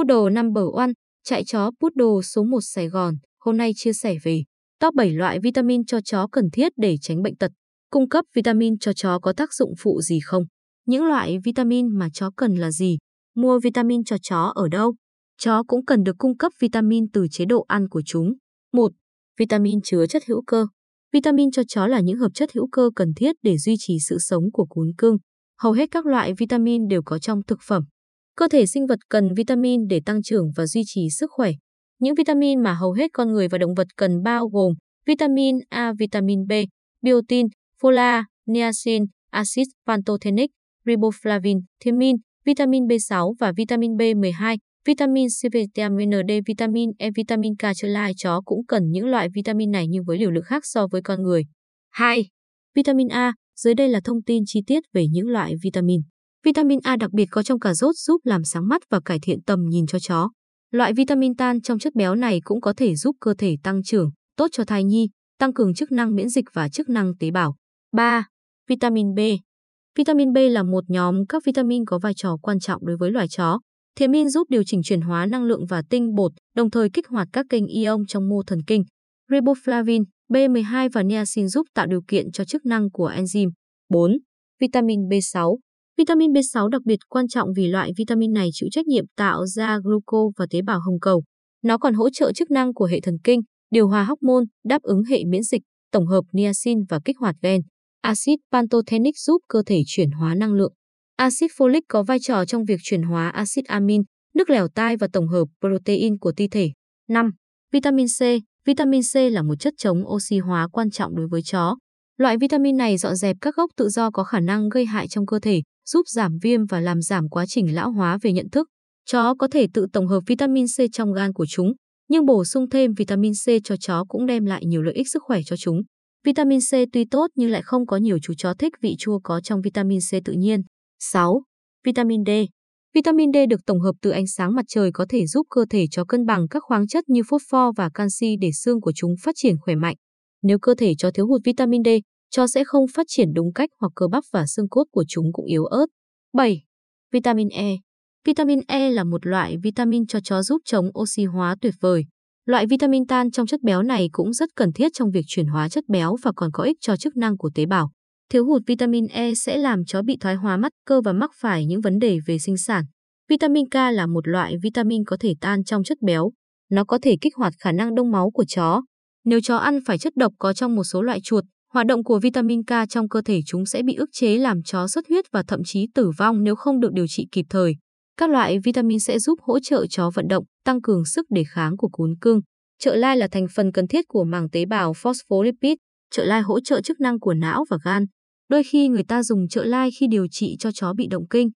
Poodle number one, chạy chó Poodle số 1 Sài Gòn, hôm nay chia sẻ về top 7 loại vitamin cho chó cần thiết để tránh bệnh tật. Cung cấp vitamin cho chó có tác dụng phụ gì không? Những loại vitamin mà chó cần là gì? Mua vitamin cho chó ở đâu? Chó cũng cần được cung cấp vitamin từ chế độ ăn của chúng. 1. Vitamin chứa chất hữu cơ. Vitamin cho chó là những hợp chất hữu cơ cần thiết để duy trì sự sống của cún cưng. Hầu hết các loại vitamin đều có trong thực phẩm. Cơ thể sinh vật cần vitamin để tăng trưởng và duy trì sức khỏe. Những vitamin mà hầu hết con người và động vật cần bao gồm vitamin A, vitamin B, biotin, fola, niacin, axit pantothenic, riboflavin, thiamin, vitamin B6 và vitamin B12, vitamin C, vitamin D, vitamin E, vitamin K trở lại chó cũng cần những loại vitamin này nhưng với liều lượng khác so với con người. 2. Vitamin A, dưới đây là thông tin chi tiết về những loại vitamin. Vitamin A đặc biệt có trong cà rốt giúp làm sáng mắt và cải thiện tầm nhìn cho chó. Loại vitamin tan trong chất béo này cũng có thể giúp cơ thể tăng trưởng, tốt cho thai nhi, tăng cường chức năng miễn dịch và chức năng tế bào. 3. Vitamin B Vitamin B là một nhóm các vitamin có vai trò quan trọng đối với loài chó. Thiamin giúp điều chỉnh chuyển hóa năng lượng và tinh bột, đồng thời kích hoạt các kênh ion trong mô thần kinh. Riboflavin, B12 và niacin giúp tạo điều kiện cho chức năng của enzyme. 4. Vitamin B6 Vitamin B6 đặc biệt quan trọng vì loại vitamin này chịu trách nhiệm tạo ra gluco và tế bào hồng cầu. Nó còn hỗ trợ chức năng của hệ thần kinh, điều hòa hormone, đáp ứng hệ miễn dịch, tổng hợp niacin và kích hoạt gen. Acid pantothenic giúp cơ thể chuyển hóa năng lượng. Acid folic có vai trò trong việc chuyển hóa axit amin, nước lèo tai và tổng hợp protein của ti thể. 5. Vitamin C Vitamin C là một chất chống oxy hóa quan trọng đối với chó. Loại vitamin này dọn dẹp các gốc tự do có khả năng gây hại trong cơ thể, giúp giảm viêm và làm giảm quá trình lão hóa về nhận thức. Chó có thể tự tổng hợp vitamin C trong gan của chúng, nhưng bổ sung thêm vitamin C cho chó cũng đem lại nhiều lợi ích sức khỏe cho chúng. Vitamin C tuy tốt nhưng lại không có nhiều chú chó thích vị chua có trong vitamin C tự nhiên. 6. Vitamin D Vitamin D được tổng hợp từ ánh sáng mặt trời có thể giúp cơ thể chó cân bằng các khoáng chất như phosphor và canxi để xương của chúng phát triển khỏe mạnh. Nếu cơ thể chó thiếu hụt vitamin D, chó sẽ không phát triển đúng cách hoặc cơ bắp và xương cốt của chúng cũng yếu ớt. 7. Vitamin E Vitamin E là một loại vitamin cho chó giúp chống oxy hóa tuyệt vời. Loại vitamin tan trong chất béo này cũng rất cần thiết trong việc chuyển hóa chất béo và còn có ích cho chức năng của tế bào. Thiếu hụt vitamin E sẽ làm chó bị thoái hóa mắt cơ và mắc phải những vấn đề về sinh sản. Vitamin K là một loại vitamin có thể tan trong chất béo. Nó có thể kích hoạt khả năng đông máu của chó. Nếu chó ăn phải chất độc có trong một số loại chuột, hoạt động của vitamin K trong cơ thể chúng sẽ bị ức chế làm chó xuất huyết và thậm chí tử vong nếu không được điều trị kịp thời. Các loại vitamin sẽ giúp hỗ trợ chó vận động, tăng cường sức đề kháng của cún cưng. Trợ lai là thành phần cần thiết của màng tế bào phospholipid. Trợ lai hỗ trợ chức năng của não và gan. Đôi khi người ta dùng trợ lai khi điều trị cho chó bị động kinh.